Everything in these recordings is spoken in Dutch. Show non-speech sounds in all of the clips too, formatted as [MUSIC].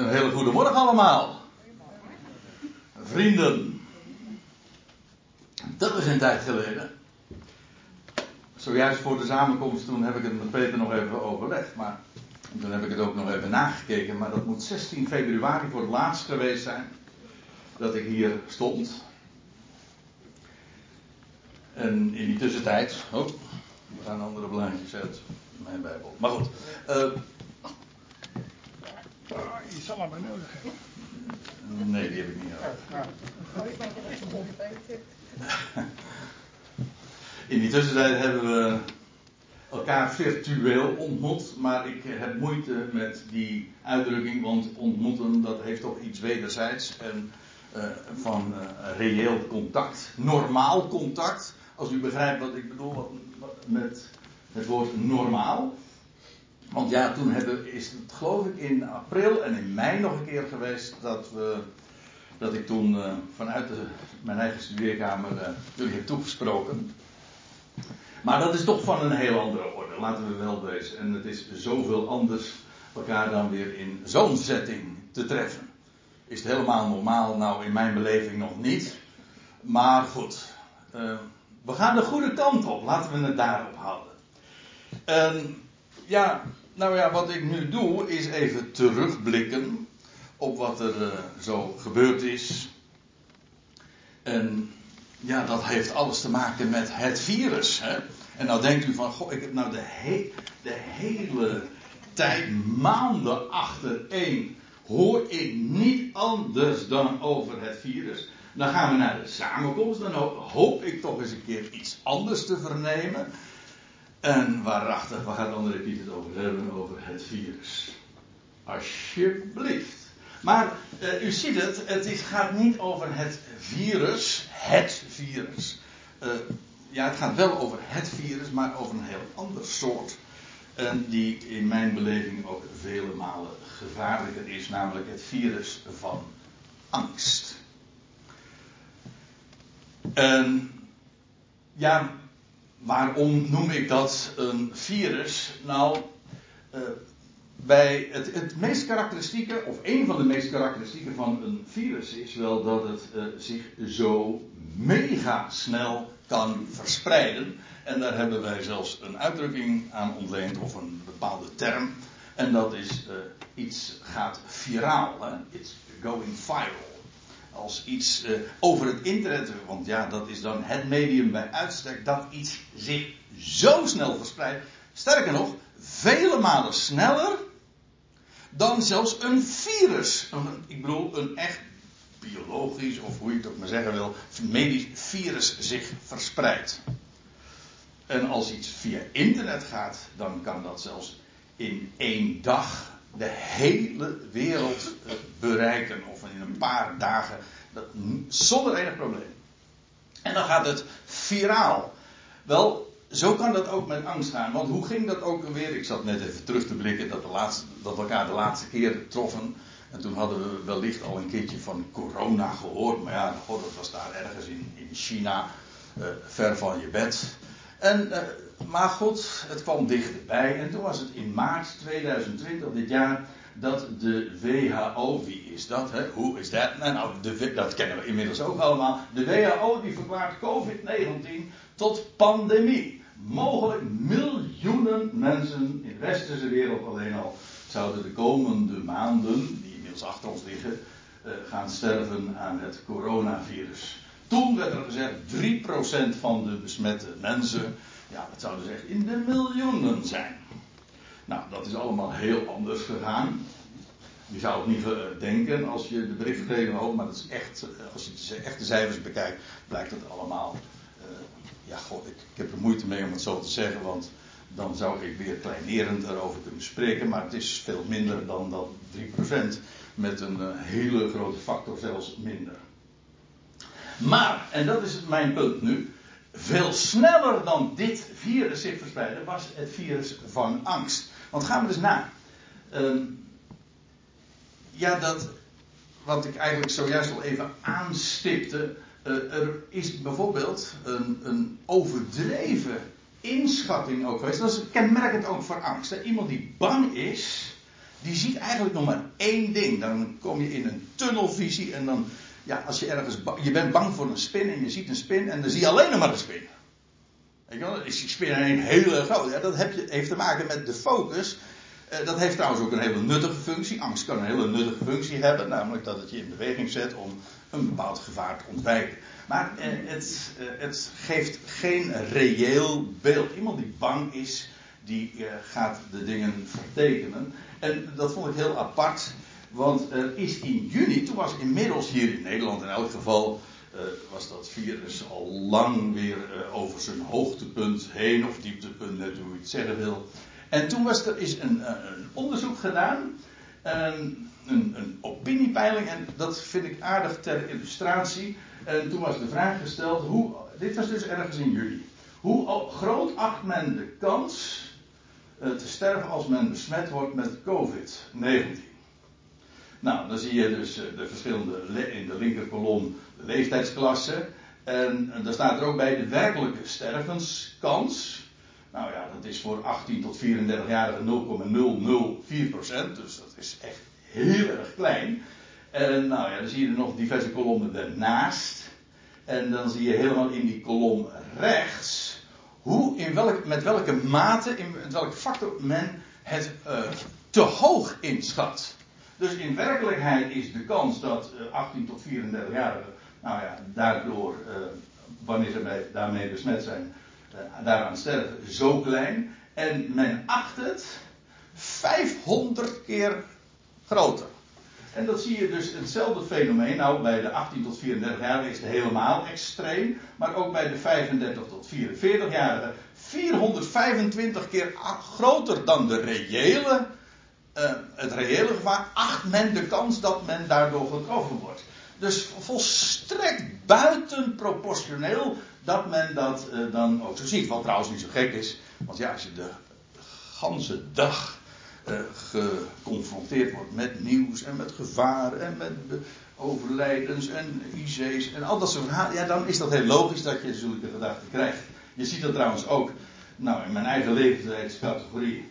Een hele goede morgen allemaal. Vrienden. Dat is een tijd geleden. Zojuist voor de samenkomst toen heb ik het met Peter nog even overlegd. Maar toen heb ik het ook nog even nagekeken. Maar dat moet 16 februari voor het laatst geweest zijn. Dat ik hier stond. En in die tussentijd. Oh, er gaan andere blaadjes uit mijn Bijbel. Maar goed. Uh, je zal hem maar nodig hebben. Nee, die heb ik niet nodig. In die tussentijd hebben we elkaar virtueel ontmoet, maar ik heb moeite met die uitdrukking, want ontmoeten dat heeft toch iets wederzijds en uh, van uh, reëel contact, normaal contact. Als u begrijpt wat ik bedoel met het woord normaal. Want ja, toen hebben, is het geloof ik in april en in mei nog een keer geweest dat, we, dat ik toen uh, vanuit de, mijn eigen studeerkamer uh, jullie heb toegesproken. Maar dat is toch van een heel andere orde, laten we wel wezen. En het is zoveel anders elkaar dan weer in zo'n setting te treffen. Is het helemaal normaal? Nou, in mijn beleving nog niet. Maar goed, uh, we gaan de goede kant op. Laten we het daarop houden. En ja, nou ja, wat ik nu doe is even terugblikken op wat er uh, zo gebeurd is. En ja, dat heeft alles te maken met het virus. Hè? En nou denkt u van, goh, ik heb nou de, de hele tijd, maanden achtereen, hoor ik niet anders dan over het virus. Dan gaan we naar de samenkomst, dan hoop ik toch eens een keer iets anders te vernemen. En waarachtig, waar gaat André Piet het over hebben? Over het virus. Alsjeblieft. Maar uh, u ziet het, het gaat niet over het virus, het virus. Uh, ja, het gaat wel over het virus, maar over een heel ander soort. En die in mijn beleving ook vele malen gevaarlijker is, namelijk het virus van angst. En ja, waarom noem ik dat een virus? Nou, uh, bij het, het meest karakteristieke, of een van de meest karakteristieke van een virus is wel dat het uh, zich zo mega snel kan verspreiden. En daar hebben wij zelfs een uitdrukking aan ontleend, of een bepaalde term. En dat is uh, iets gaat viraal. It's going viral. Als iets uh, over het internet, want ja, dat is dan het medium bij uitstek, dat iets zich zo snel verspreidt. Sterker nog, vele malen sneller dan zelfs een virus. Ik bedoel, een echt biologisch, of hoe je het ook maar zeggen wil, medisch virus zich verspreidt. En als iets via internet gaat, dan kan dat zelfs in één dag de hele wereld bereiken. Of in een paar dagen. Dat, zonder enig probleem. En dan gaat het viraal. Wel, zo kan dat ook met angst gaan. Want hoe ging dat ook weer? Ik zat net even terug te blikken dat, de dat we elkaar de laatste keer troffen. En toen hadden we wellicht al een keertje van corona gehoord. Maar ja, god, dat was daar ergens in, in China. Uh, ver van je bed. En, uh, maar goed, het kwam dichterbij. En toen was het in maart 2020, dit jaar, dat de WHO, wie is dat? Hè? Hoe is dat? Nou, nou de, dat kennen we inmiddels ook allemaal. De WHO die verklaart COVID-19 tot pandemie. Mogelijk miljoenen mensen in de westerse wereld alleen al zouden de komende maanden, die inmiddels achter ons liggen, uh, gaan sterven aan het coronavirus. Toen werd er gezegd 3% van de besmette mensen, ja, dat zou dus echt in de miljoenen zijn. Nou, dat is allemaal heel anders gegaan. Je zou het niet denken als je de berichtgeving hoort, maar dat is echt, als je de echte cijfers bekijkt, blijkt het allemaal. Uh, ja, god, ik, ik, heb er moeite mee om het zo te zeggen, want dan zou ik weer kleinerend erover kunnen spreken, maar het is veel minder dan dat 3%, met een hele grote factor zelfs minder. Maar, en dat is mijn punt nu, veel sneller dan dit virus zich verspreidde, was het virus van angst. Want gaan we dus na. Um, ja, dat. Wat ik eigenlijk zojuist al even aanstipte. Uh, er is bijvoorbeeld een, een, overdreven inschatting ook geweest. Dat is kenmerkend ook voor angst. Iemand die bang is. die ziet eigenlijk nog maar één ding. Dan kom je in een tunnelvisie en dan, ja, als je ergens, je bent bang voor een spin en je ziet een spin en dan zie je alleen maar een spin. Weet je is die spin een hele groot. Ja, dat heeft te maken met de focus. Uh, dat heeft trouwens ook een hele nuttige functie. Angst kan een hele nuttige functie hebben, namelijk dat het je in beweging zet om een bepaald gevaar te ontwijken. Maar uh, het, uh, het, geeft geen reëel beeld. Iemand die bang is, die gaat de dingen vertekenen. En dat vond ik heel apart, want er is in juni, toen was inmiddels hier in Nederland in elk geval, uh, was dat virus al lang weer uh, over zijn hoogtepunt heen, of dieptepunt, net hoe je het zeggen wil. En toen was er is een, een onderzoek gedaan, een, een, opiniepeiling, en dat vind ik aardig ter illustratie. En toen was de vraag gesteld, hoe, dit was dus ergens in juli. Hoe groot acht men de kans te sterven als men besmet wordt met COVID-19? Nou, dan zie je dus de verschillende in de linkerkolom de leeftijdsklasse. En, daar staat er ook bij de werkelijke stervenskans. Nou ja, dat is voor 18 tot 34-jarigen 0,004% Dus dat is echt heel erg klein. En nou ja, dan zie je er nog diverse kolommen daarnaast. En dan zie je helemaal in die kolom rechts hoe, in welk, met welke mate, in welke factor men het uh, te hoog inschat. Dus in werkelijkheid is de kans dat uh, 18 tot 34-jarigen, nou ja, daardoor, uh, wanneer ze daarmee besmet zijn, daaraan sterven, zo klein. En men acht het 500 keer groter. En dat zie je dus hetzelfde fenomeen. Nou, bij de 18 tot 34-jarigen is het helemaal extreem. Maar ook bij de 35 tot 44-jarigen 425 keer groter dan de reële, uh, het reële gevaar. Acht men de kans dat men daardoor getroffen wordt. Dus volstrekt buitenproportioneel dat men dat uh, dan ook zo ziet. Wat trouwens niet zo gek is. Want ja, als je de ganse dag uh, geconfronteerd wordt met nieuws en met gevaar en met overlijdens en IC's en al dat soort verhalen. Ja, dan is dat heel logisch dat je zulke gedachten krijgt. Je ziet dat trouwens ook nou, in mijn eigen leeftijdscategorie.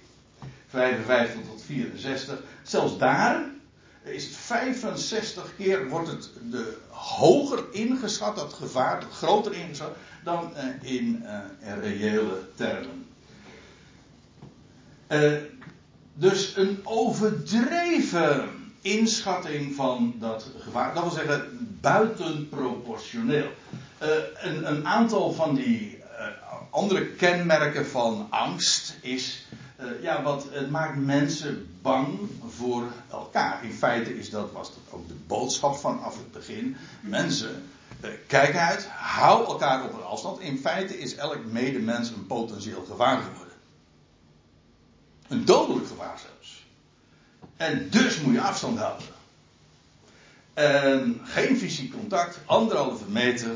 55 tot 64. Zelfs daar is het 65 keer wordt het de hoger ingeschat, dat gevaar, groter ingeschat, dan in, uh, in reële termen. Uh, dus een overdreven inschatting van dat gevaar. Dat wil zeggen buitenproportioneel. Een, een, aantal van die andere kenmerken van angst is. Uh, ja, wat het maakt mensen bang voor elkaar. In feite is dat, was dat ook de boodschap vanaf het begin. Mensen, kijk uit, hou elkaar op een afstand. In feite is elk medemens een potentieel gevaar geworden. Een dodelijk gevaar zelfs. En dus moet je afstand houden. En geen fysiek contact, anderhalve meter.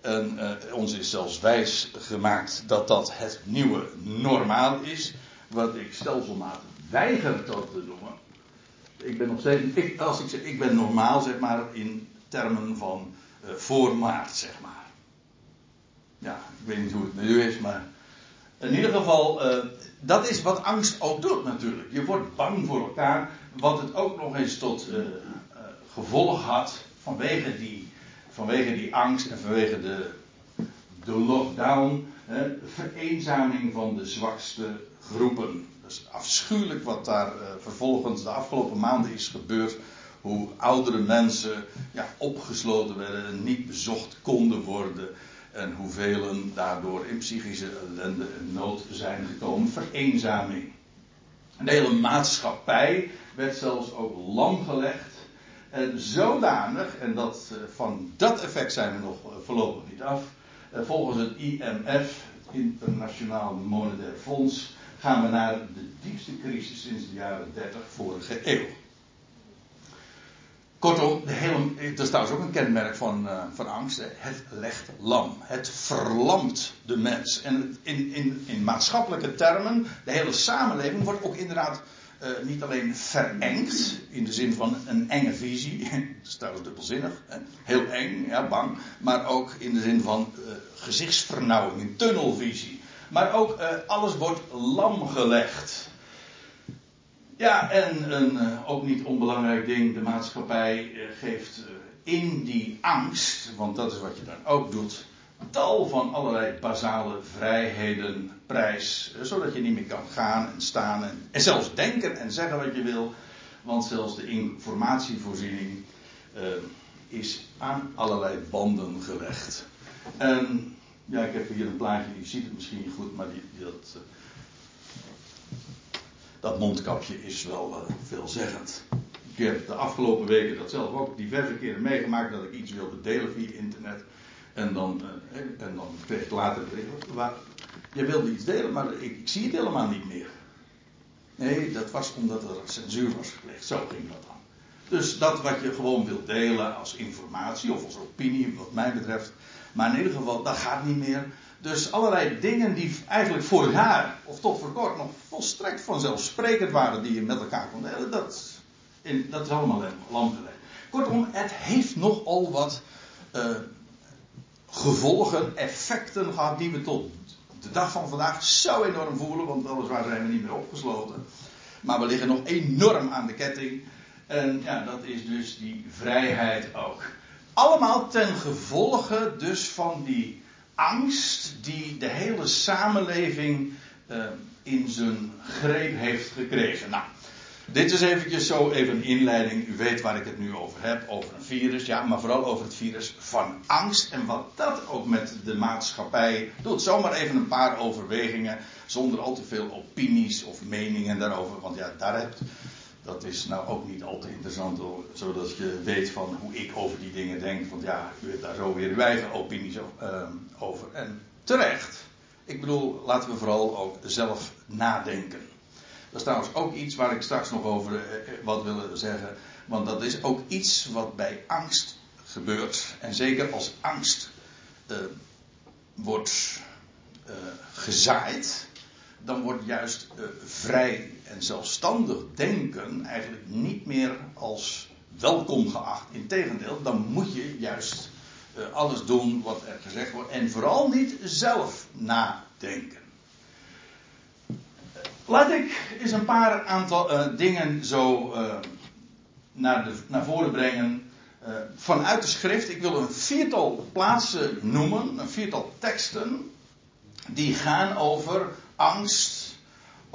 En uh, ons is zelfs wijs gemaakt dat dat het nieuwe normaal is. Wat ik stelselmatig weiger dat te noemen. Ik ben nog steeds, ik, als ik zeg ik ben normaal, zeg maar in termen van uh, voor maart, zeg maar. Ja, ik weet niet hoe het nu is, maar in ieder geval, uh, dat is wat angst ook doet natuurlijk. Je wordt bang voor elkaar, wat het ook nog eens tot uh, gevolg had vanwege die, vanwege die angst en vanwege de, de lockdown, vereenzaming van de zwakste groepen. Is afschuwelijk wat daar vervolgens de afgelopen maanden is gebeurd. Hoe oudere mensen ja, opgesloten werden en niet bezocht konden worden en hoeveel daardoor in psychische ellende en nood zijn gekomen. Vereenzaming. De hele maatschappij werd zelfs ook lam gelegd. En zodanig, en dat, eh, van dat effect zijn we nog eh, voorlopig niet af. Eh, volgens het IMF, het Internationaal Monetair Fonds, gaan we naar de diepste crisis sinds de jaren 30 vorige eeuw. Kortom, de hele, dat is trouwens ook een kenmerk van, uh, van angst. Het legt lam. Het verlamt de mens. En in, in, in maatschappelijke termen, de hele samenleving wordt ook inderdaad uh, niet alleen verengd. In de zin van een enge visie. [LAUGHS] dat is trouwens dubbelzinnig. Heel eng, ja, bang. Maar ook in de zin van uh, gezichtsvernauwing, een tunnelvisie. Maar ook alles wordt lam gelegd. Ja, en een uh, ook niet onbelangrijk ding, de maatschappij uh, geeft in die angst, want dat is wat je dan ook doet, tal van allerlei basale vrijheden prijs, zodat je niet meer kan gaan en staan en, en zelfs denken en zeggen wat je wil, want zelfs de informatievoorziening is aan allerlei banden gelegd. En ja, ik heb hier een plaatje, je ziet het misschien niet goed, maar die, dat dat mondkapje is wel uh, veelzeggend. Ik heb de afgelopen weken dat zelf ook diverse keren meegemaakt dat ik iets wilde delen via internet. En dan, uh, en dan kreeg ik later bericht. Je wilde iets delen, maar ik, ik, zie het helemaal niet meer. Nee, dat was omdat er censuur was gepleegd. Zo ging dat dan. Dus dat wat je gewoon wilt delen als informatie of als opinie, wat mij betreft. Maar in ieder geval, dat gaat niet meer. Dus allerlei dingen die eigenlijk vorig jaar of tot voor kort nog volstrekt vanzelfsprekend waren die je met elkaar kon delen, dat, in, dat is allemaal lam gelegd. Kortom, het heeft nogal wat uh, gevolgen, effecten gehad die we tot de dag van vandaag zo enorm voelen, want weliswaar zijn we niet meer opgesloten. Maar we liggen nog enorm aan de ketting. En ja, dat is dus die vrijheid ook. Allemaal ten gevolge dus van die angst die de hele samenleving uh, in zijn greep heeft gekregen. Nou, dit is eventjes zo even een inleiding. U weet waar ik het nu over heb, over een virus, ja, maar vooral over het virus van angst en wat dat ook met de maatschappij doet. Zomaar even een paar overwegingen, zonder al te veel opinies of meningen daarover, want ja, daar hebt dat is nou ook niet al te interessant, zodat je weet van hoe ik over die dingen denk. Want ja, u hebt daar zo weer uw eigen opinies ehm, over. En terecht. Ik bedoel, laten we vooral ook zelf nadenken. Dat is trouwens ook iets waar ik straks nog over eh, eh, wat wil zeggen. Want dat is ook iets wat bij angst gebeurt. En zeker als angst uh, wordt uh, gezaaid dan wordt juist vrij en zelfstandig denken eigenlijk niet meer als welkom geacht. Integendeel, dan moet je juist uh, alles doen wat er gezegd wordt en vooral niet zelf nadenken. Laat ik eens een paar aantal uh, dingen zo naar, de, naar voren brengen. vanuit de schrift. Ik wil een viertal plaatsen noemen, een viertal teksten. Die gaan over angst,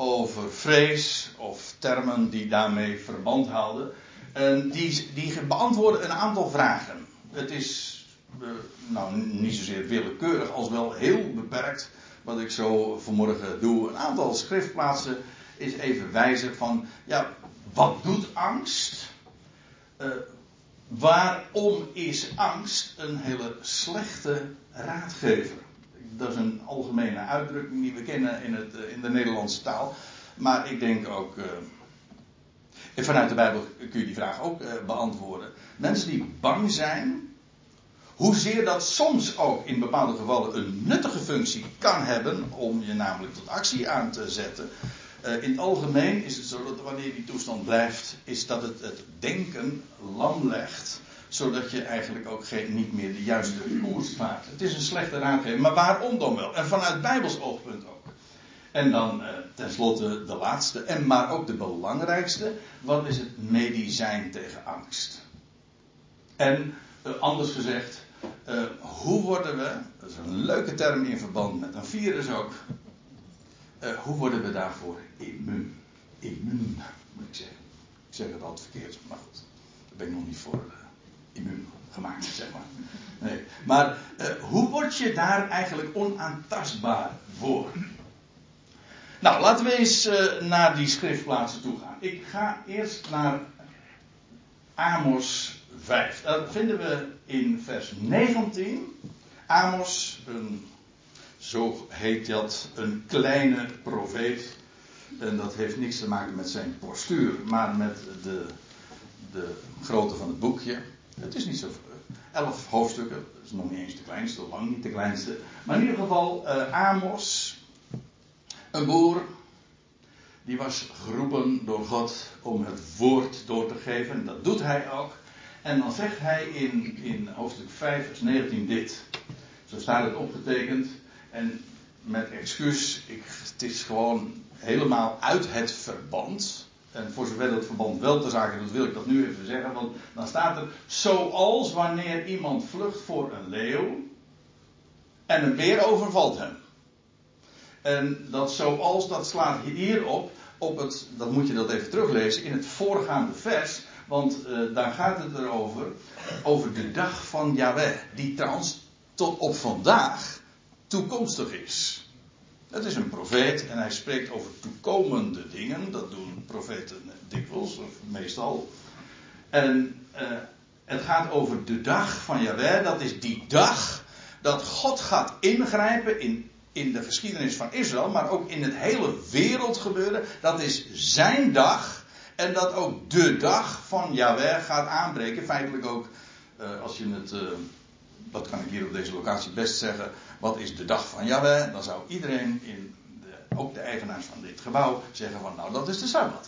over vrees of termen die daarmee verband houden. En die, die beantwoorden een aantal vragen. Het is uh, nou niet zozeer willekeurig als wel heel beperkt wat ik zo vanmorgen doe. Een aantal schriftplaatsen is even wijzen van ja, wat doet angst? Uh, waarom is angst een hele slechte raadgever? Dat is een algemene uitdrukking die we kennen in, het, eh, in de Nederlandse taal. Maar ik denk ook. Uh, vanuit de Bijbel kun je die vraag ook uh, beantwoorden. Mensen die bang zijn. Hoezeer dat soms ook in bepaalde gevallen een nuttige functie kan hebben. Om je namelijk tot actie aan te zetten. In het algemeen is het zo dat wanneer die toestand blijft. Is dat het het denken lam legt zodat je eigenlijk ook geen, niet meer de juiste koers vaart. Het is een slechte raadgever, maar waarom dan wel? En vanuit Bijbels oogpunt ook. En dan eh, tenslotte de laatste, en maar ook de belangrijkste. Wat is het medicijn tegen angst? En eh, anders gezegd, eh, hoe worden we, dat is een leuke term in verband met een virus ook. Eh, hoe worden we daarvoor immuun? Immuun, moet ik zeggen. Ik zeg het altijd verkeerd, maar goed. Daar ben ik nog niet voor. Eh, immuun gemaakt, zeg maar. Nee. Maar uh, hoe word je daar eigenlijk onaantastbaar voor? Nou, laten we eens uh, naar die schriftplaatsen toe gaan. Ik ga eerst naar Amos 5. Dat vinden we in vers 19. Amos, zo heet dat, een kleine profeet. En dat heeft niks te maken met zijn postuur, maar met de, de grootte van het boekje. Het is niet zo. Elf hoofdstukken, dat is nog niet eens de kleinste, lang niet de kleinste. Maar in ieder geval, uh, Amos, een boer, die was geroepen door God om het woord door te geven. Dat doet hij ook. En dan zegt hij in, in hoofdstuk 5, vers 19 dit. Zo staat het opgetekend. En met excuus, ik, het is gewoon helemaal uit het verband. En voor zover dat verband wel te zaken doet, wil ik dat nu even zeggen. Want dan staat er, zoals wanneer iemand vlucht voor een leeuw en een beer overvalt hem. En dat zoals, dat slaat hierop, op het, dat moet je dat even teruglezen, in het voorgaande vers. Want uh, daar gaat het erover, over de dag van Yahweh. Die trouwens tot op vandaag toekomstig is. Het is een profeet en hij spreekt over toekomende dingen. Dat doen profeten dikwijls, of meestal. En uh, het gaat over de dag van Jahweh. Dat is die dag dat God gaat ingrijpen in, in de geschiedenis van Israël, maar ook in het hele wereldgebeuren. Dat is zijn dag. En dat ook de dag van Jahweh gaat aanbreken. Feitelijk ook, uh, als je het. Uh, wat kan ik hier op deze locatie best zeggen? Wat is de dag van Yahweh? Dan zou iedereen, in de, ook de eigenaars van dit gebouw, zeggen van nou dat is de Sabbat.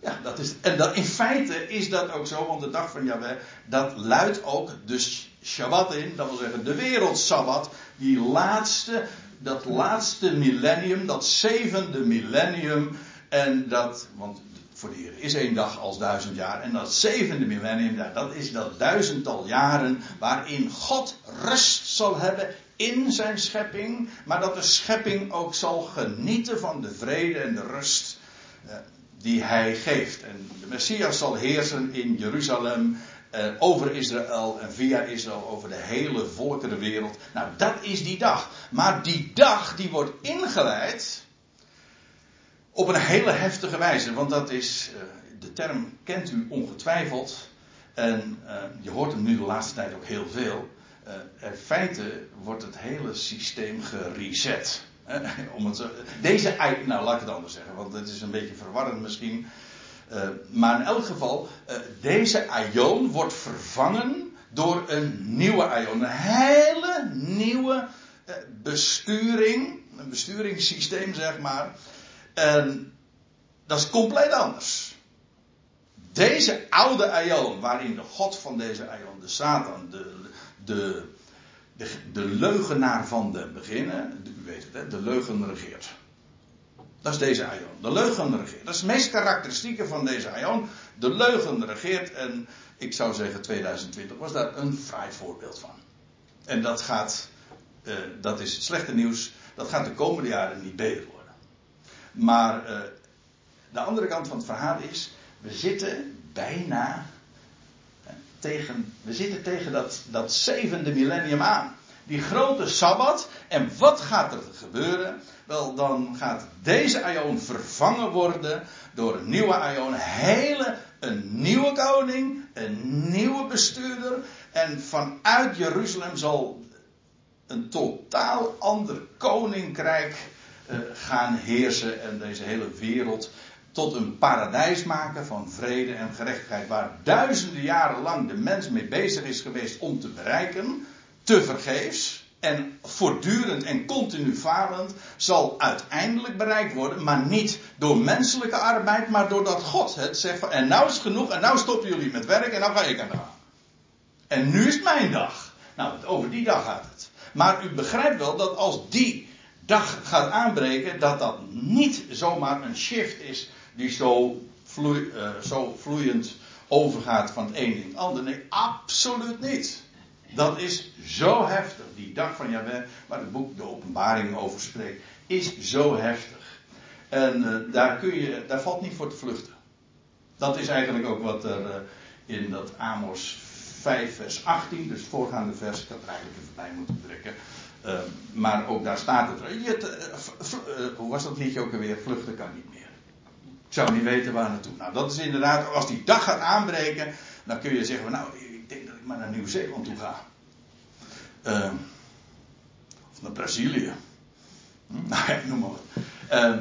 Ja, dat is, en in feite is dat ook zo, want de dag van Yahweh, dat luidt ook de Shabbat in, dat wil zeggen de wereldsabbat, die laatste, dat laatste millennium, dat zevende millennium, en dat, want voor de Heer is één dag als duizend jaar. En dat zevende millennium, dat is dat duizendtal jaren waarin God rust zal hebben in zijn schepping. Maar dat de schepping ook zal genieten van de vrede en de rust eh, die hij geeft. En de Messias zal heersen in Jeruzalem. Eh, over Israël en via Israël over de hele volkerenwereld. Nou, dat is die dag. Maar die dag die wordt ingeleid op een hele heftige wijze, want dat is, uh, de term kent u ongetwijfeld. En je hoort hem nu de laatste tijd ook heel veel. Uh, in feite wordt het hele systeem gereset. [LAUGHS] Om het deze, nou laat ik het anders zeggen, want het is een beetje verwarrend misschien. maar in elk geval, deze aion wordt vervangen door een nieuwe aion. Een hele nieuwe besturing, een besturingssysteem zeg maar. En dat is compleet anders. Deze oude Aion, waarin de God van deze Aion, de Satan, de, de, de, de leugenaar van de beginnen, u weet het, hè, de leugen regeert. Dat is deze Aion. De leugen regeert. Dat is het meest karakteristieke van deze Aion. De leugen regeert en ik zou zeggen 2020 was daar een fraai voorbeeld van. En dat gaat, uh, dat is het slechte nieuws, dat gaat de komende jaren niet beter worden. Maar uh, de andere kant van het verhaal is, we zitten bijna tegen, we zitten tegen dat, dat zevende millennium aan. Die grote sabbat. En wat gaat er gebeuren? Wel, dan gaat deze aion vervangen worden door een nieuwe aion. Hele, een nieuwe koning, een nieuwe bestuurder. En vanuit Jeruzalem zal een totaal ander koninkrijk uh, gaan heersen en deze hele wereld tot een paradijs maken van vrede en gerechtigheid, waar duizenden jaren lang de mens mee bezig is geweest om te bereiken, te vergeefs en voortdurend en continu falend, zal uiteindelijk bereikt worden, maar niet door menselijke arbeid, maar doordat God het zegt van, en nou is genoeg, en nou stoppen jullie met werk, en nou ga ik aan de. En nu is mijn dag. Nou, over die dag gaat het. Maar u begrijpt wel dat als die dag gaat aanbreken, dat dat niet zomaar een shift is die zo, uh, zo vloeiend overgaat van het een in het ander. Nee, absoluut niet. Dat is zo heftig. Die dag van Jahweh, waar het boek De Openbaring over spreekt, is zo heftig. En uh, daar, kun je, daar valt niet voor te vluchten. Dat is eigenlijk ook wat er uh, in dat Amos 5, vers 18, dus voorgaande vers, ik had er eigenlijk even bij moeten trekken. Maar ook daar staat het. Je, hoe was dat liedje ook alweer? Vluchten kan niet meer. Zou niet weten waar naartoe. Nou, dat is inderdaad, als die dag gaat aanbreken, dan kun je zeggen: Nou, ik denk dat ik maar naar Nieuw-Zeeland toe ga. Uh, of naar Brazilië. Hm? [LAUGHS] Nou ja, noem maar wat.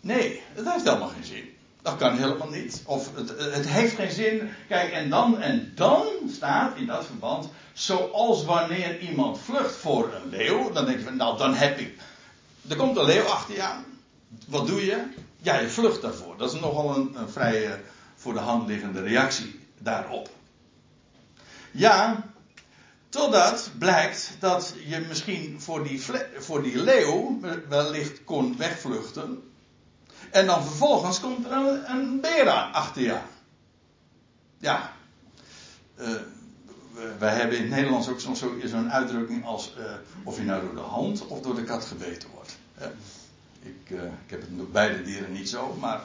nee, dat heeft helemaal geen zin. Dat kan helemaal niet. Of het, het, heeft geen zin. Kijk, en dan, en dan staat in dat verband. Zoals wanneer iemand vlucht voor een leeuw. Dan denk je van, nou, dan heb ik. Er komt een leeuw achter je aan. Wat doe je? Ja, je vlucht daarvoor. Dat is nogal een, een vrij voor de hand liggende reactie daarop. Ja, totdat blijkt dat je misschien voor die, voor die leeuw wellicht kon wegvluchten. En dan vervolgens komt er een, een beer achter je. Ja. Uh, wij hebben in het Nederlands ook soms zo'n uitdrukking als uh, of je nou door de hond of door de kat gebeten wordt. Ik, uh, ik heb het met beide dieren niet zo, maar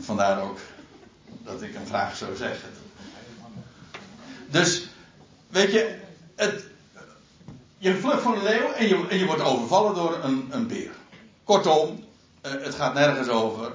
vandaar ook dat ik hem graag zo zeg. Dus, weet je, het, je vlucht voor een leeuw en je, je wordt overvallen door een, een beer. Kortom, uh, het gaat nergens over.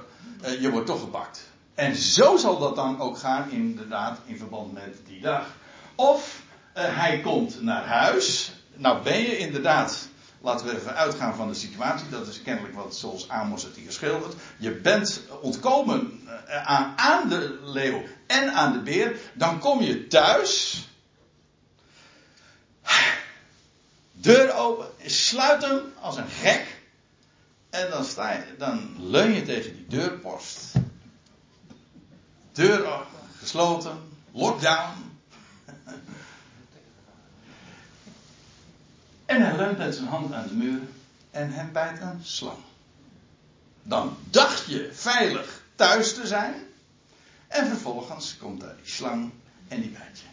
Je wordt toch gepakt. En zo zal dat dan ook gaan, inderdaad, in verband met die dag. Of hij komt naar huis. Nou ben je inderdaad, laten we even uitgaan van de situatie. Dat is kennelijk wat zoals Amos het hier schildert. Je bent ontkomen aan, aan de leeuw en aan de beer. Dan kom je thuis. Deur open, sluit hem als een gek. En dan, sta je, dan leun je tegen die deurpost. Deur gesloten, lockdown. En hij leunt met zijn hand aan de muur en hem bijt een slang. Dan dacht je veilig thuis te zijn. En vervolgens komt daar die slang en die bijt je.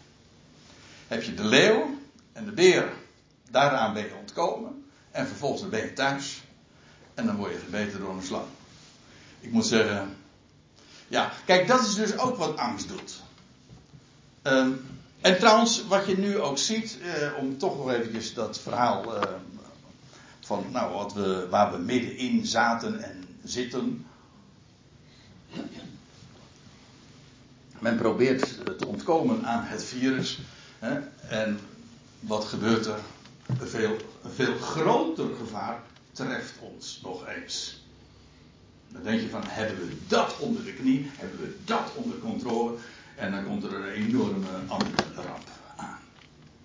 Heb je de leeuw en de beer Daaraan ben je ontkomen. En vervolgens ben je thuis. En dan word je gebeten door een slang. Ik moet zeggen. Ja, kijk, dat is dus ook wat angst doet. Um, en trouwens, wat je nu ook ziet, eh, om toch nog eventjes dat verhaal uh, van nou, wat we, waar we middenin zaten en zitten. Men probeert te ontkomen aan het virus. Hè, en wat gebeurt er? een veel, een veel groter gevaar treft ons nog eens. Dan denk je van, hebben we dat onder de knie? Hebben we dat onder controle? En dan komt er een enorme ramp aan.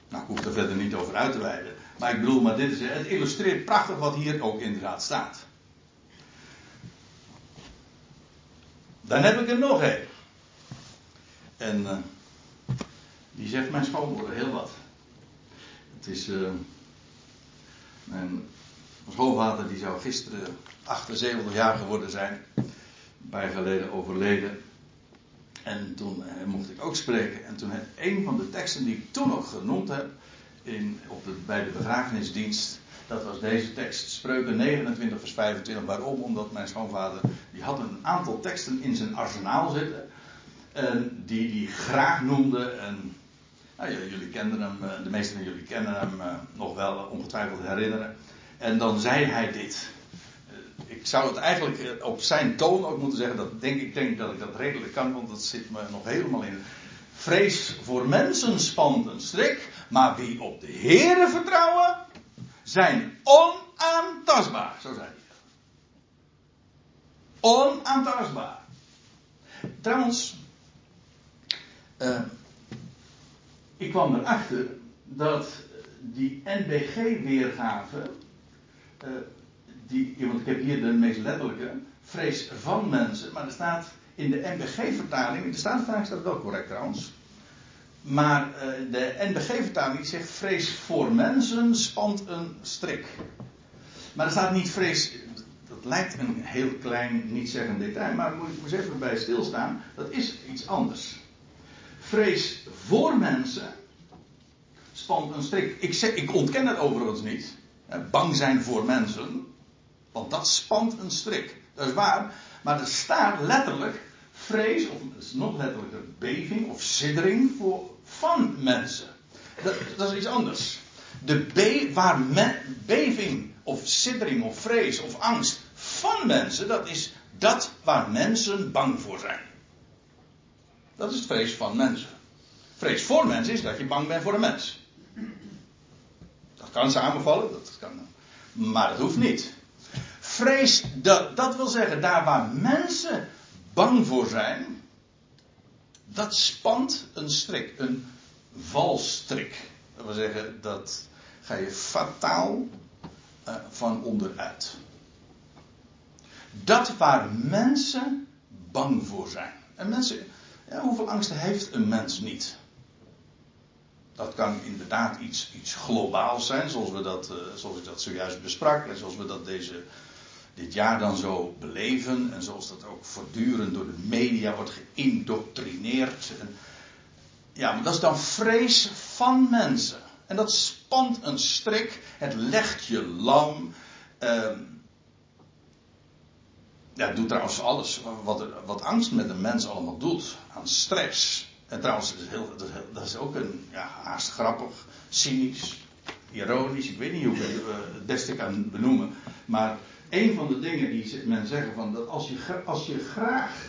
Nou, ik hoef er verder niet over uit te wijden. Maar ik bedoel, maar dit is, het illustreert prachtig wat hier ook inderdaad staat. Dan heb ik er nog een. En uh, die zegt mijn schoonmoeder heel wat. Het is... Uh, mijn schoonvader die zou gisteren 78 jaar geworden zijn. Een paar jaar geleden overleden. En toen eh, mocht ik ook spreken. En toen heb een van de teksten die ik toen ook genoemd heb. In, op de, bij de begrafenisdienst. Dat was deze tekst. Spreuken 29 vers 25. Waarom? Omdat mijn schoonvader. Die had een aantal teksten in zijn arsenaal zitten. En die hij graag noemde. En nou, jullie kennen hem, eh, de meesten van jullie kennen hem eh, nog wel ongetwijfeld herinneren. En dan zei hij dit. Eh, ik zou het eigenlijk op zijn toon ook moeten zeggen. Dat denk, ik denk dat ik dat redelijk kan, want dat zit me nog helemaal in. Vrees voor mensen spant een strik, maar wie op de Here vertrouwen, zijn onaantastbaar. Zo zei hij. Onaantastbaar. Trouwens, uh, ik kwam erachter dat die NBG-weergave, uh, die, want ik heb hier de meest letterlijke, vrees van mensen, maar er staat in de NBG-vertaling, de Statenvertaling staat wel correct trouwens, maar uh, de NBG-vertaling zegt vrees voor mensen spant een strik. Maar er staat niet vrees, dat lijkt een heel klein, niet zeggend detail, maar moet ik eens even bij stilstaan, dat is iets anders vrees voor mensen spant een strik. Ik, zeg, ik ontken het overigens niet. Bang zijn voor mensen. Want dat spant een strik. Dat is waar. Maar er staat letterlijk vrees, of is nog letterlijker beving of siddering voor, van mensen. Dat, dat is iets anders. De waar beving of siddering of vrees of angst van mensen, dat is dat waar mensen bang voor zijn. Dat is het vrees van mensen. Vrees voor mensen is dat je bang bent voor een mens. Dat kan samenvallen, dat kan, maar dat hoeft niet. Vrees, dat, dat wil zeggen, daar waar mensen bang voor zijn, dat spant een strik, een valstrik. Dat wil zeggen, dat ga je fataal uh, van onderuit. Dat waar mensen bang voor zijn. En mensen, ja, hoeveel angsten heeft een mens niet? Dat kan inderdaad iets, iets globaals zijn, zoals, we dat, uh, zoals ik dat zojuist besprak en zoals we dat deze, dit jaar dan zo beleven. En zoals dat ook voortdurend door de media wordt geïndoctrineerd. Ja, maar dat is dan vrees van mensen. En dat spant een strik. Het legt je lam. Ehm, ja, het doet trouwens alles wat, wat angst met een mens allemaal doet. Aan stress. En trouwens, dat is, heel, dat is, ook een ja, haast grappig, cynisch, ironisch. Ik weet niet hoe ik het, het beste kan benoemen. Maar een van de dingen die men zeggen van dat als je, als je graag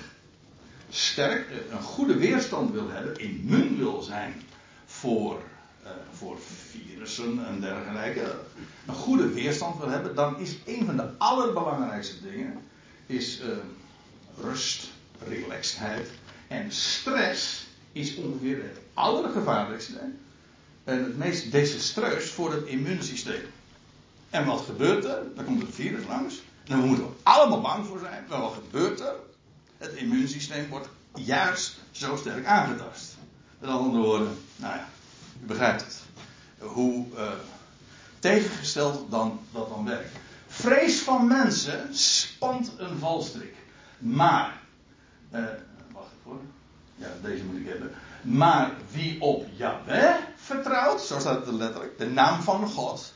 sterk, een goede weerstand wil hebben, immuun wil zijn voor, uh, voor virussen en dergelijke, een goede weerstand wil hebben, dan is een van de allerbelangrijkste dingen is, uh, rust, relaxedheid en stress is ongeveer het allergevaarlijkste en het meest desastreus voor het immuunsysteem. En wat gebeurt er? Dan komt het virus langs. En daar moeten we allemaal bang voor zijn. Maar wat gebeurt er? Het immuunsysteem wordt juist zo sterk aangetast. Met andere woorden, nou ja, u begrijpt het. Hoe uh, tegengesteld dan dat dan werkt. Vrees van mensen spant een valstrik. Maar, uh, wacht even Ja, deze moet ik hebben. Maar wie op Yahweh vertrouwt, zo staat het letterlijk, de naam van God.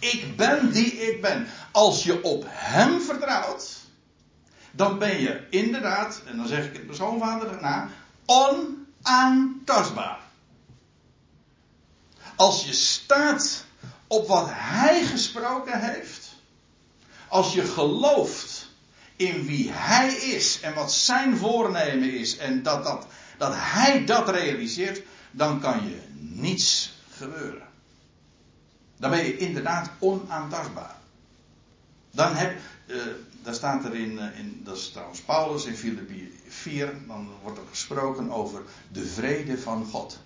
Ik ben die ik ben. Als je op Hem vertrouwt, dan ben je inderdaad, en dan zeg ik het mijn schoonvader na, onaantastbaar. Als je staat op wat Hij gesproken heeft, als je gelooft in wie Hij is en wat Zijn voornemen is en dat, dat, dat Hij dat realiseert, dan kan je niets. Dan ben je inderdaad onaantastbaar. Dan heb, uh, daar staat er in, uh, in, dat is trouwens Paulus in Filippi 4, dan wordt er gesproken over de vrede van God.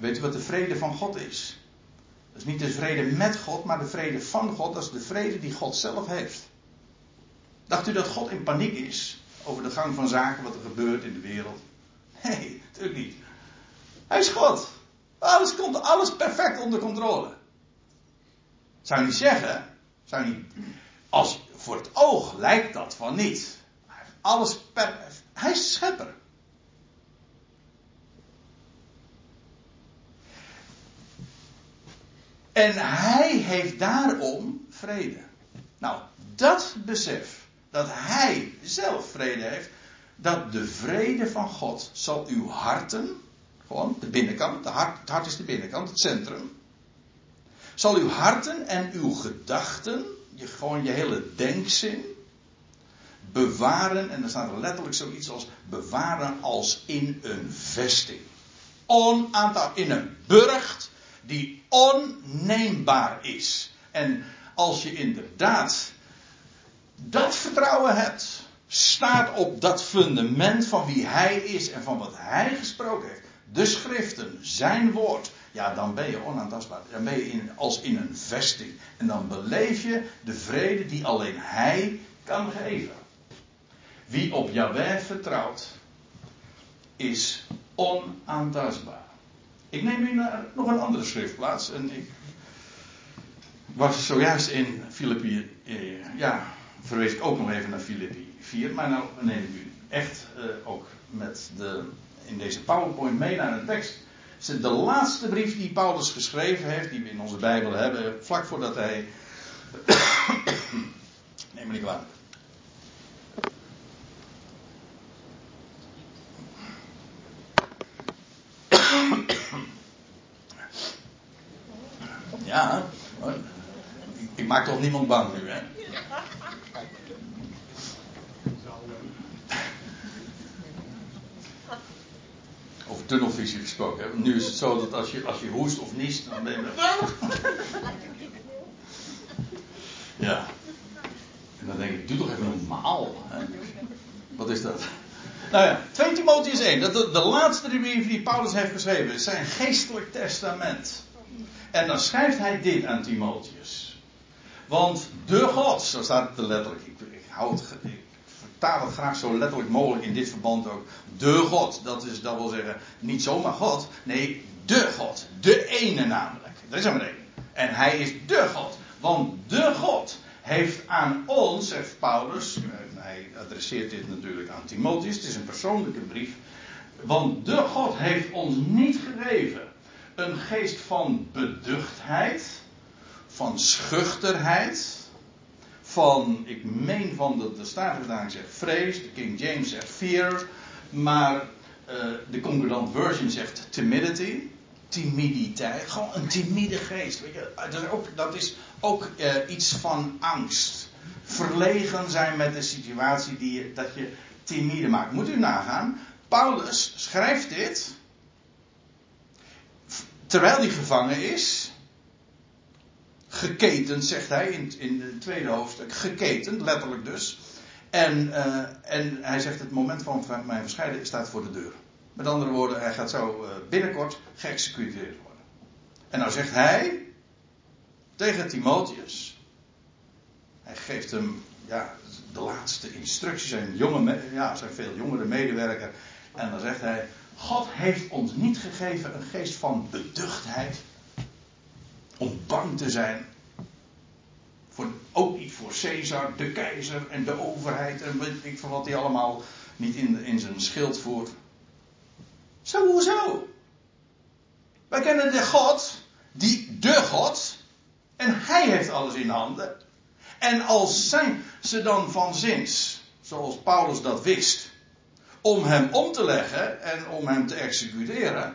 Weet u wat de vrede van God is? Dat is niet de vrede met God, maar de vrede van God. Dat is de vrede die God zelf heeft. Dacht u dat God in paniek is over de gang van zaken, wat er gebeurt in de wereld? Nee, natuurlijk niet. Hij is God. Alles komt, alles perfect onder controle. Zou niet zeggen, zou niet, als voor het oog lijkt dat van niet. Alles perfect. Hij is schepper. En hij heeft daarom vrede. Nou, dat besef, dat hij zelf vrede heeft, dat de vrede van God zal uw harten, gewoon de binnenkant, hart, het hart is de binnenkant, het centrum, zal uw harten en uw gedachten, je, gewoon je hele denkzin, bewaren, en er staat er letterlijk zoiets als bewaren als in een vesting. Onaantaal, in een burcht die onneembaar is. En als je inderdaad dat vertrouwen hebt, staat op dat fundament van wie hij is en van wat hij gesproken heeft, de schriften, zijn woord, ja, dan ben je onaantastbaar. Dan ben je in, als in een vesting. En dan beleef je de vrede die alleen hij kan geven. Wie op Yahweh vertrouwt, is onaantastbaar. Ik neem u naar nog een andere schriftplaats. En ik was zojuist in Filippi. Eh, ja, verwees ik ook nog even naar Filippi 4. Maar nou neem ik u echt eh, ook met de, in deze PowerPoint mee naar een tekst. De laatste brief die Paulus geschreven heeft, die we in onze Bijbel hebben, vlak voordat hij. [COUGHS] neem me niet kwalijk. [COUGHS] Ja, ik maak toch niemand bang nu, hè? Over tunnelvisie Nu is het zo dat als je, als je hoest of niest, dan ben je. Ja. En dan denk ik, doe toch even normaal. Hè? Wat is dat? Nou ja, 2 Timotheus 1, dat de, laatste brief die Paulus heeft geschreven, is zijn geestelijk testament. En dan schrijft hij dit aan Timotheus. Want de God, zo staat het letterlijk, ik, ik, hou het, vertaal het graag zo letterlijk mogelijk in dit verband ook. De God, dat, is, dat wil zeggen niet zomaar God, nee, de God. De ene namelijk. Er is maar één. En hij is de God. Want de God heeft aan ons, zegt Paulus, hij adresseert dit natuurlijk aan Timotheus, het is een persoonlijke brief, want de God heeft ons niet gegeven een geest van beduchtheid, van schuchterheid, van, ik meen van de, de Statenvertaling zegt vrees, de King James zegt fear, maar uh, de concordant version zegt timidity, timiditeit, gewoon een timide geest. Weet je, dat is ook, dat is ook uh, iets van angst. Verlegen zijn met de situatie die je, dat je timide maakt. Moet u nagaan, Paulus schrijft dit terwijl hij gevangen is. Geketend, zegt hij in, in het tweede hoofdstuk. Geketend, letterlijk dus. En, uh, en hij zegt: Het moment van mijn verscheiden staat voor de deur. Met andere woorden, hij gaat zo uh, binnenkort geëxecuteerd worden. En nou zegt hij tegen Timotheus. Hij geeft hem ja, de laatste instructies. Zijn, jonge, ja, zijn veel jongere medewerker. En dan zegt hij: God heeft ons niet gegeven een geest van beduchtheid. Om bang te zijn. Voor, ook niet voor Caesar, de keizer en de overheid. En weet ik van wat hij allemaal niet in, in zijn schild voert. Zo, hoezo? Wij kennen de God, die de God. En hij heeft alles in handen. En als zijn ze dan van zins, zoals Paulus dat wist om hem om te leggen en om hem te executeren.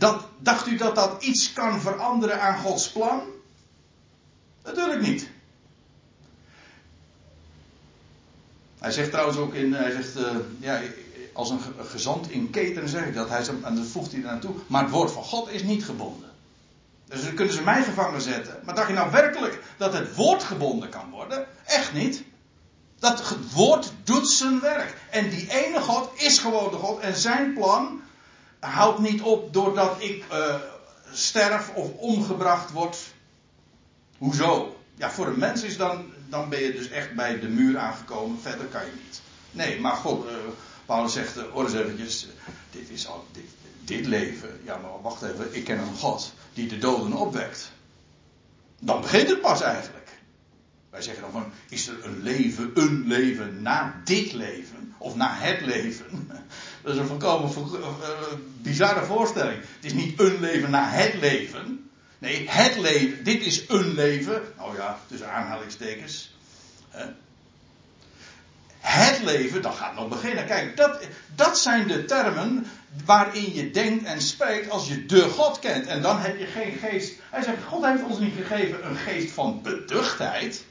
Dat, dacht u dat dat iets kan veranderen aan Gods plan? Natuurlijk niet. Hij zegt trouwens ook in, hij zegt, uh, ja, als een gezant in keten zeg ik dat. Hij, en dat voegt hij naartoe. Maar het woord van God is niet gebonden. Dus dan kunnen ze mij gevangen zetten. Maar dacht je nou werkelijk dat het woord gebonden kan worden? Echt niet. Dat woord doet zijn werk. En die ene God is gewoon de God. En zijn plan houdt niet op doordat ik uh, sterf of omgebracht word. Hoezo? Ja, voor een mens is dan, dan ben je dus echt bij de muur aangekomen. Verder kan je niet. Nee, maar God, uh, Paulus zegt, uh, hoor eens eventjes, dit is al, dit, dit leven. Ja, maar wacht even, ik ken een God die de doden opwekt. Dan begint het pas eigenlijk. Wij zeggen dan van, is er een leven, een leven na dit leven? Of na het leven? Dat is een volkomen uh, bizarre voorstelling. Het is niet een leven na het leven. Nee, het leven, dit is een leven. Nou ja, tussen aanhalingstekens. Het leven, dat gaat nog beginnen. Kijk, dat, dat zijn de termen waarin je denkt en spreekt als je de God kent. En dan heb je geen geest. Hij zegt, God heeft ons niet gegeven een geest van beduchtheid.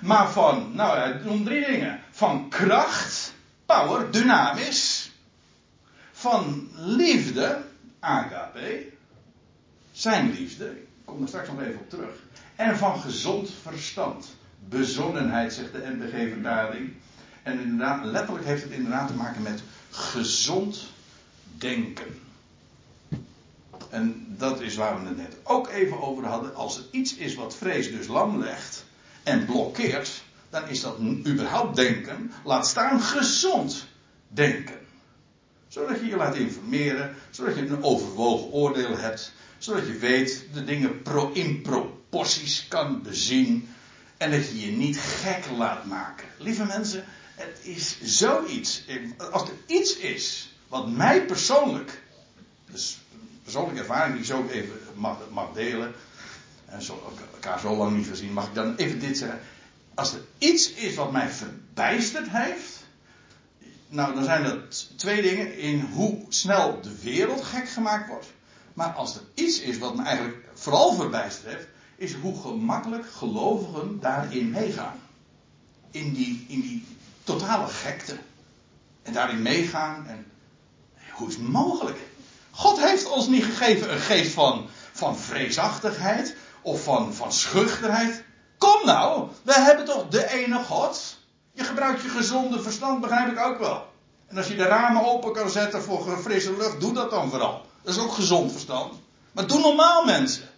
Maar van, nou hij noemt drie dingen. Van kracht, power, dynamisch. Van liefde, agape. Zijn liefde, ik kom er straks nog even op terug. En van gezond verstand. Bezonnenheid, zegt de NBG-vertaling. En inderdaad, letterlijk heeft het inderdaad te maken met gezond denken. En dat is waar we het net ook even over hadden. Als er iets is wat vrees dus lam legt, en blokkeert, dan is dat überhaupt denken, laat staan gezond denken. Zodat je je laat informeren, zodat je een overwogen oordeel hebt, zodat je weet de dingen pro in proporties kan bezien en dat je je niet gek laat maken. Lieve mensen, het is zoiets. Als er iets is wat mij persoonlijk, dus persoonlijke ervaring die ik zo even mag, mag delen, en zo, elkaar zo lang niet gezien, mag ik dan even dit zeggen. Als er iets is wat mij verbijsterd heeft, nou dan zijn dat twee dingen in hoe snel de wereld gek gemaakt wordt. Maar als er iets is wat me eigenlijk vooral verbijsterd heeft, is hoe gemakkelijk gelovigen daarin meegaan. In die, in die totale gekte. En daarin meegaan. En hoe is het mogelijk? God heeft ons niet gegeven een geest van, van vreesachtigheid of van, van schuchterheid. Kom nou, we hebben toch de ene God. Je gebruikt je gezonde verstand, begrijp ik ook wel. En als je de ramen open kan zetten voor frisse lucht, doe dat dan vooral. Dat is ook gezond verstand. Maar doe normaal, mensen.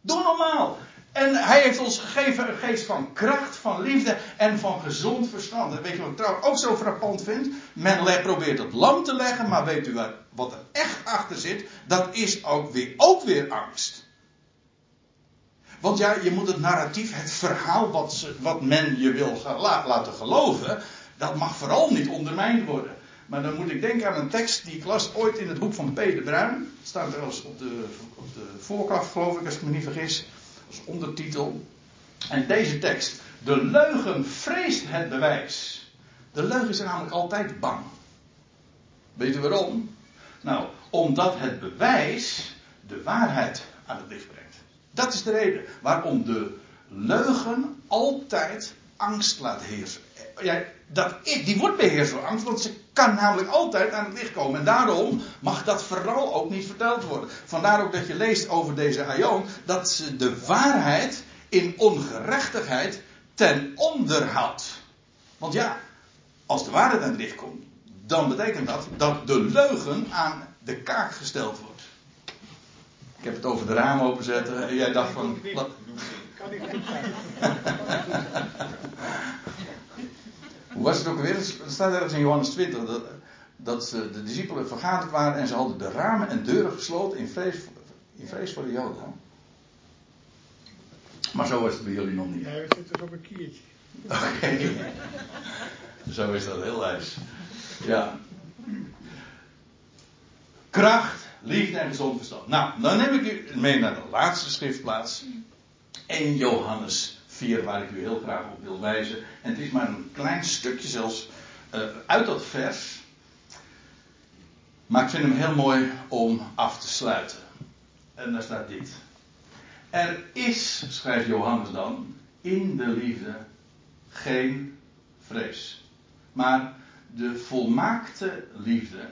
Doe normaal. En hij heeft ons gegeven een geest van kracht, van liefde en van gezond verstand. En weet je wat ik trouwens ook zo frappant vind? Men probeert het lam te leggen, maar weet u wat er echt achter zit? Dat is ook weer, ook weer angst. Want ja, je moet het narratief, het verhaal wat, wat men je wil laten geloven, dat mag vooral niet ondermijnd worden. Maar dan moet ik denken aan een tekst die ik las ooit in het boek van P. de Bruin. Het staat trouwens op de, op de voorkant, geloof ik, als ik me niet vergis. Als ondertitel. En deze tekst. De leugen vreest het bewijs. De leugen is namelijk altijd bang. Weet u waarom? Nou, omdat het bewijs de waarheid aan het licht brengt. Dat is de reden waarom de leugen altijd angst laat heersen. Ja, dat die wordt beheerst door angst, want ze kan namelijk altijd aan het licht komen. En daarom mag dat vooral ook niet verteld worden. Vandaar ook dat je leest over deze Aion, dat ze de waarheid in ongerechtigheid ten onder houdt. Want ja, als de waarheid aan het licht komt, dan betekent dat dat de leugen aan de kaak gesteld wordt. Heb het over de ramen openzetten en jij dacht van. Kan ik niet [LAUGHS] Hoe was het ook weer? Het staat ergens in Johannes 20 dat, dat de discipelen vergaderd waren en ze hadden de ramen en deuren gesloten in vrees, in vrees voor de Joden. Maar zo was het bij jullie nog niet. Nee, we zitten op een kiertje. Oké. [LAUGHS] Zo is dat heel wijs. Ja. Kracht, liefde en gezond verstand. Nou, dan neem ik u mee naar de laatste schriftplaats. 1 Johannes 4, waar ik u heel graag op wil wijzen. En het is maar een klein stukje zelfs uh, uit dat vers. Maar ik vind hem heel mooi om af te sluiten. En daar staat dit. Er is, schrijft Johannes dan, in de liefde geen vrees. Maar de volmaakte liefde,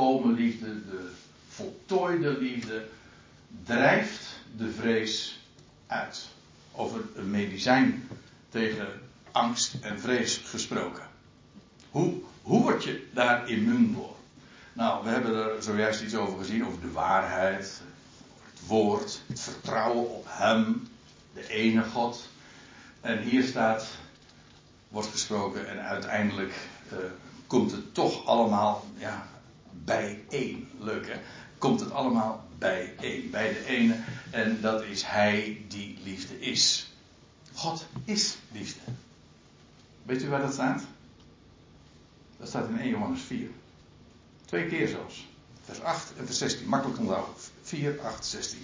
volkomen liefde, de voltooide liefde, drijft de vrees uit. Over een medicijn tegen angst en vrees gesproken. Hoe, hoe word je daar immuun voor? Nou, we hebben er zojuist iets over gezien, over de waarheid, het woord, het vertrouwen op Hem, de ene God. En hier staat wordt gesproken en uiteindelijk uh, komt het toch allemaal ja, bijeen. Leuk hè? Komt het allemaal bijeen. Bij de ene. En dat is Hij die liefde is. God is liefde. Weet u waar dat staat? Dat staat in 1 Johannes 4. Twee keer zelfs. Vers 8 en vers 16. Makkelijk onthouden. 4, 8, 16.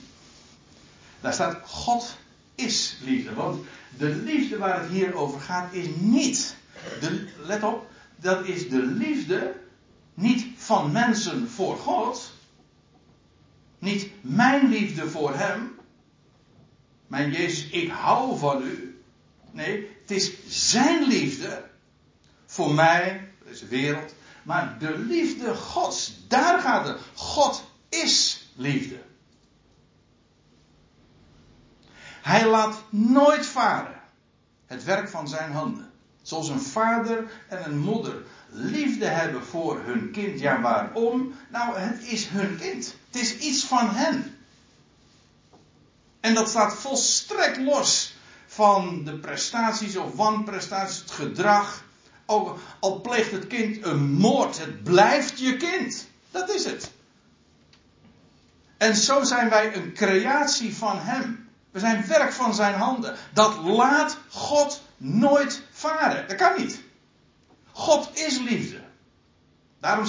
Daar staat God is liefde. Want de liefde waar het hier over gaat is niet. De, let op, dat is de liefde niet van mensen voor God. Niet mijn liefde voor Hem. Mijn Jezus, ik hou van u. Nee, het is Zijn liefde voor mij, deze wereld. Maar de liefde Gods, daar gaat het. God is liefde. Hij laat nooit varen het werk van zijn handen. Zoals een vader en een moeder liefde hebben voor hun kind. Ja, waarom? Nou, het is hun kind. Het is iets van hen. En dat staat volstrekt los van de prestaties of wanprestaties, het gedrag. Ook al pleegt het kind een moord, het blijft je kind. Dat is het. En zo zijn wij een creatie van Hem. We zijn werk van zijn handen. Dat laat God nooit Dat kan niet. God is liefde. Daarom,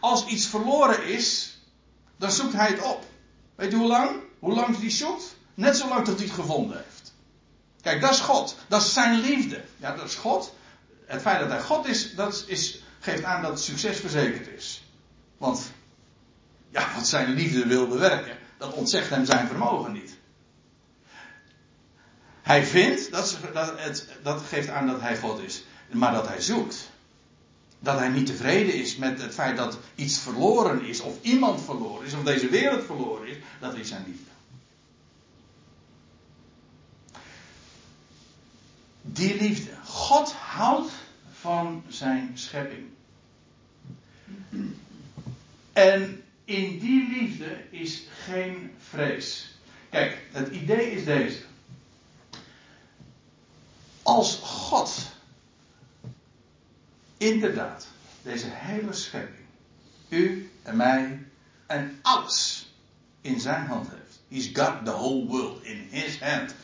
als iets verloren is, dan zoekt hij het op. Weet je hoe lang? Hoe lang hij zoekt? Net zo lang tot hij het gevonden heeft. Kijk, dat is God. Dat is zijn liefde. Ja, dat is God. Het feit dat hij God is, dat is, geeft aan dat het succes verzekerd is. Want, ja, wat zijn liefde wil bewerken, dat ontzegt hem zijn vermogen niet. Hij vindt, dat, dat, het, dat geeft aan dat hij God is, maar dat hij zoekt. Dat hij niet tevreden is met het feit dat iets verloren is, of iemand verloren is, of deze wereld verloren is, dat is zijn liefde. Die liefde. God houdt van zijn schepping. En in die liefde is geen vrees. Kijk, het idee is deze als God inderdaad deze hele schepping, u en mij en alles in zijn hand heeft. He's got the whole world in his hand.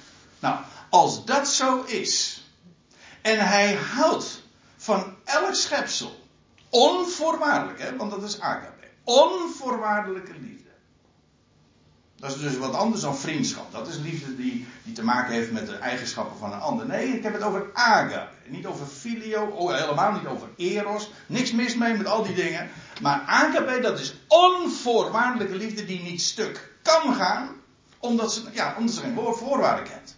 Nou, als dat zo is, en hij houdt van elk schepsel, onvoorwaardelijk, hè, want dat is agape, onvoorwaardelijke liefde. Dat is dus wat anders dan vriendschap. Dat is liefde die, die te maken heeft met de eigenschappen van een ander. Nee, ik heb het over agape. Niet over filio, oh, helemaal niet over eros. Niks mis mee met al die dingen. Maar agape, dat is onvoorwaardelijke liefde die niet stuk kan gaan. Omdat ze, ja, omdat ze geen voorwaarden kent.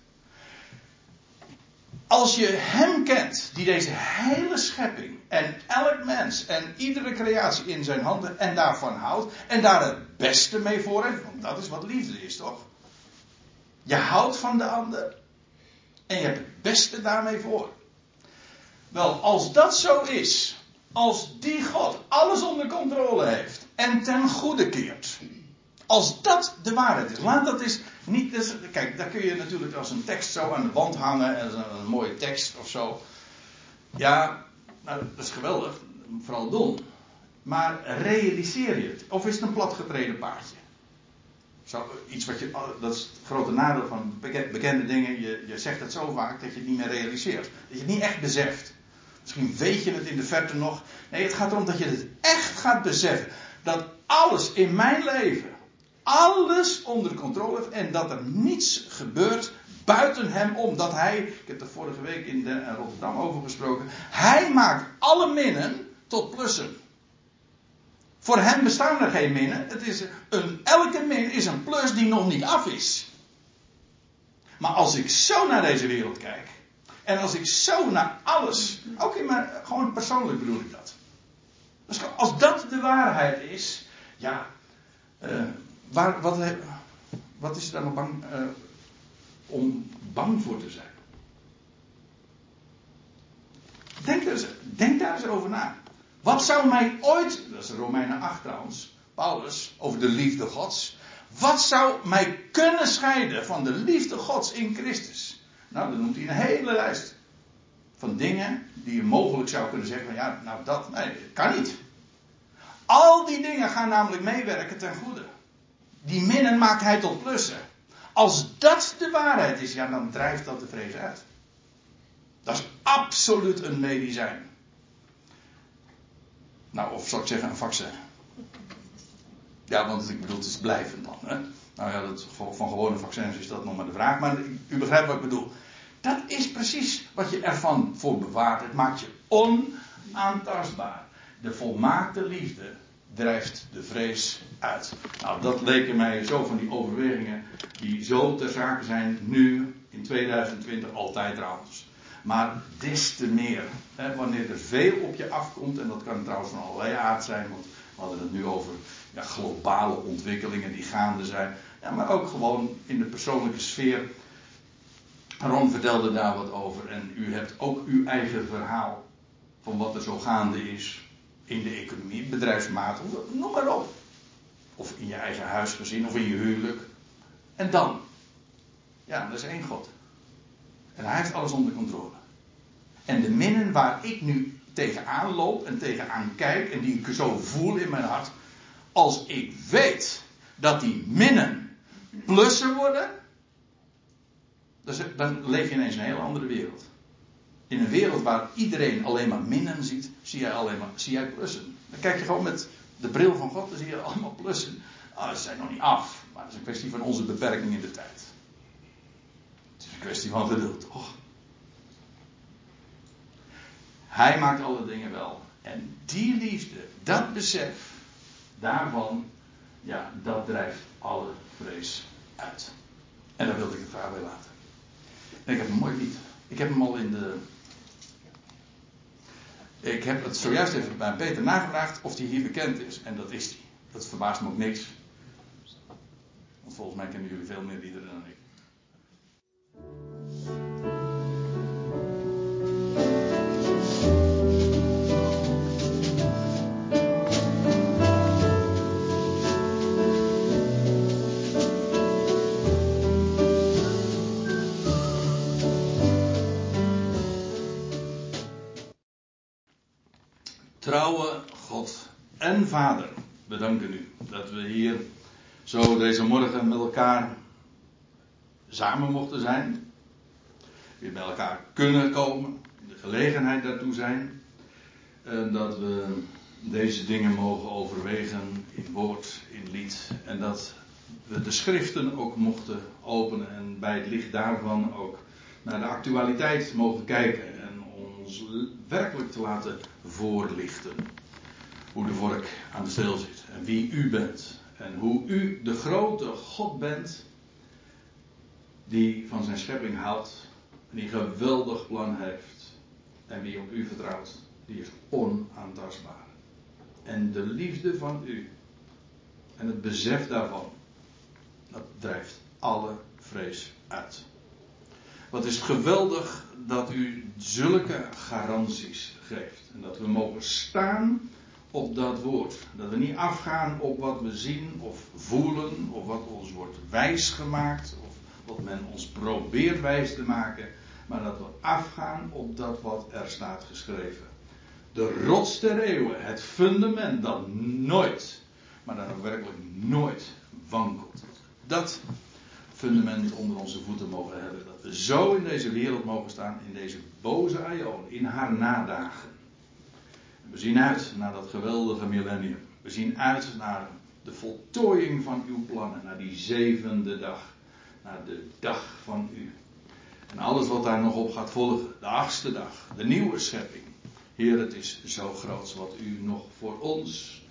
Als je hem kent, die deze hele schepping en elk mens en iedere creatie in zijn handen en daarvan houdt en daar het beste mee voor heeft, want dat is wat liefde is toch? Je houdt van de ander en je hebt het beste daarmee voor. Wel, als dat zo is, als die God alles onder controle heeft en ten goede keert, als dat de waarheid is, laat dat eens niet. Dus, kijk, daar kun je natuurlijk als een tekst zo aan de wand hangen. En een, een mooie tekst of zo. Ja, nou, dat is geweldig. Vooral doen. Maar realiseer je het? Of is het een platgetreden paardje? Zo, iets wat je, dat is het grote nadeel van bekende dingen. Je, je zegt het zo vaak dat je het niet meer realiseert. Dat je het niet echt beseft. Misschien weet je het in de verte nog. Nee, het gaat erom dat je het echt gaat beseffen. Dat alles in mijn leven alles onder controle heeft en dat er niets gebeurt buiten hem om. Dat hij, ik heb er vorige week in, in Rotterdam over gesproken, hij maakt alle minnen tot plussen. Voor hem bestaan er geen minnen. Het is een, elke min is een plus die nog niet af is. Maar als ik zo naar deze wereld kijk. En als ik zo naar alles. Ook in. Gewoon persoonlijk bedoel ik dat. Dus als dat de waarheid is. Ja. Uh, Waar, wat, wat is er dan bang uh, om bang voor te zijn? Denk, eens, denk daar eens over na. Wat zou mij ooit, dat is Romeinen 8 trouwens, Paulus, over de liefde Gods. Wat zou mij kunnen scheiden van de liefde Gods in Christus? Nou, dan noemt hij een hele lijst van dingen die je mogelijk zou kunnen zeggen: van ja, nou dat, nee, dat kan niet. Al die dingen gaan namelijk meewerken ten goede. Die minnen maakt hij tot plussen. Als dat de waarheid is, ja, dan drijft dat de vrees uit. Dat is absoluut een medicijn. Nou, of zou ik zeggen een vaccin. Ja, want ik bedoel, het is blijvend dan. Hè? Nou ja, dat, van gewone vaccins is dat nog maar de vraag. Maar u begrijpt wat ik bedoel. Dat is precies wat je ervan voor bewaart. Het maakt je onaantastbaar. De volmaakte liefde drijft de vrees uit. Nou, dat leken mij zo van die overwegingen die zo ter zake zijn nu, in 2020, altijd trouwens. Maar des te meer, hè, wanneer er veel op je afkomt, en dat kan trouwens van allerlei aard zijn, want we hadden het nu over ja, globale ontwikkelingen die gaande zijn, ja, maar ook gewoon in de persoonlijke sfeer. Ron vertelde daar wat over en u hebt ook uw eigen verhaal van wat er zo gaande is in de economie, bedrijfsmaat, noem maar op. Of in je eigen huisgezin, of in je huwelijk. En dan? Ja, dat is één God. En hij heeft alles onder controle. En de minnen waar ik nu tegenaan loop en tegenaan kijk en die ik zo voel in mijn hart. Als ik weet dat die minnen plussen worden. Dan leef je ineens in een hele andere wereld. In een wereld waar iedereen alleen maar minnen ziet, zie jij alleen maar zie jij plussen. Dan kijk je gewoon met de bril van God, dan zie je allemaal plussen. Ah, ze zijn nog niet af, maar dat is een kwestie van onze beperking in de tijd. Het is een kwestie van geduld, toch? Hij maakt alle dingen wel. En die liefde, dat besef, daarvan, ja, dat drijft alle vrees uit. En daar wilde ik het graag bij laten. En ik heb een mooi lied. Ik heb hem al in de ik heb het zojuist even bij Peter nagevraagd of hij hier bekend is. En dat is hij. Dat verbaast me ook niks. Want volgens mij kennen jullie veel meer liederen dan ik. Trouwe God en Vader, we danken u dat we hier zo deze morgen met elkaar samen mochten zijn. Weer bij elkaar kunnen komen. De gelegenheid daartoe zijn. En dat we deze dingen mogen overwegen in woord, in lied. En dat we de schriften ook mochten openen. En bij het licht daarvan ook naar de actualiteit mogen kijken. Ons werkelijk te laten voorlichten. Hoe de vork aan de steel zit. En wie u bent. En hoe u de grote God bent. Die van zijn schepping houdt. En die geweldig plan heeft. En wie op u vertrouwt. Die is onaantastbaar. En de liefde van u. En het besef daarvan. Dat drijft alle vrees uit. Wat is geweldig dat u zulke garanties geeft. En dat we mogen staan op dat woord. Dat we niet afgaan op wat we zien of voelen. Of wat ons wordt wijsgemaakt. Of wat men ons probeert wijs te maken. Maar dat we afgaan op dat wat er staat geschreven. De rots der eeuwen. Het fundament dat nooit. Maar dan ook werkelijk nooit wankelt. Dat fundament onder onze voeten mogen hebben. Zo in deze wereld mogen staan, in deze boze aion, in haar nadagen. We zien uit naar dat geweldige millennium. We zien uit naar de voltooiing van uw plannen, naar die zevende dag. Naar de dag van u. En alles wat daar nog op gaat volgen, de achtste dag, de nieuwe schepping. Heer, het is zo groot wat u nog voor ons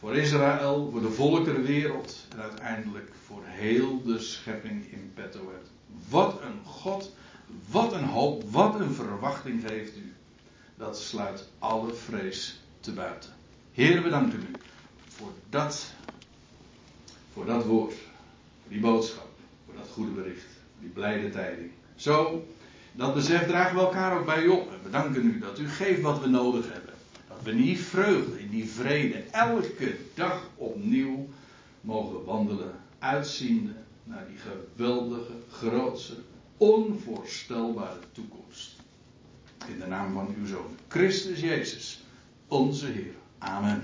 voor Israël, voor de volkerenwereld en uiteindelijk voor heel de schepping in petto hebt. Wat een God, wat een hoop, wat een verwachting geeft u. Dat sluit alle vrees te buiten. Heer, we danken u voor dat, voor dat woord, voor die boodschap, voor dat goede bericht, die blijde tijding. Zo, dat besef dragen we elkaar ook bij u op. En we danken u dat u geeft wat we nodig hebben we in die vreugde, in die vrede, elke dag opnieuw mogen wandelen, uitziende naar die geweldige, grootse, onvoorstelbare toekomst. In de naam van uw Zoon, Christus Jezus, onze Heer. Amen.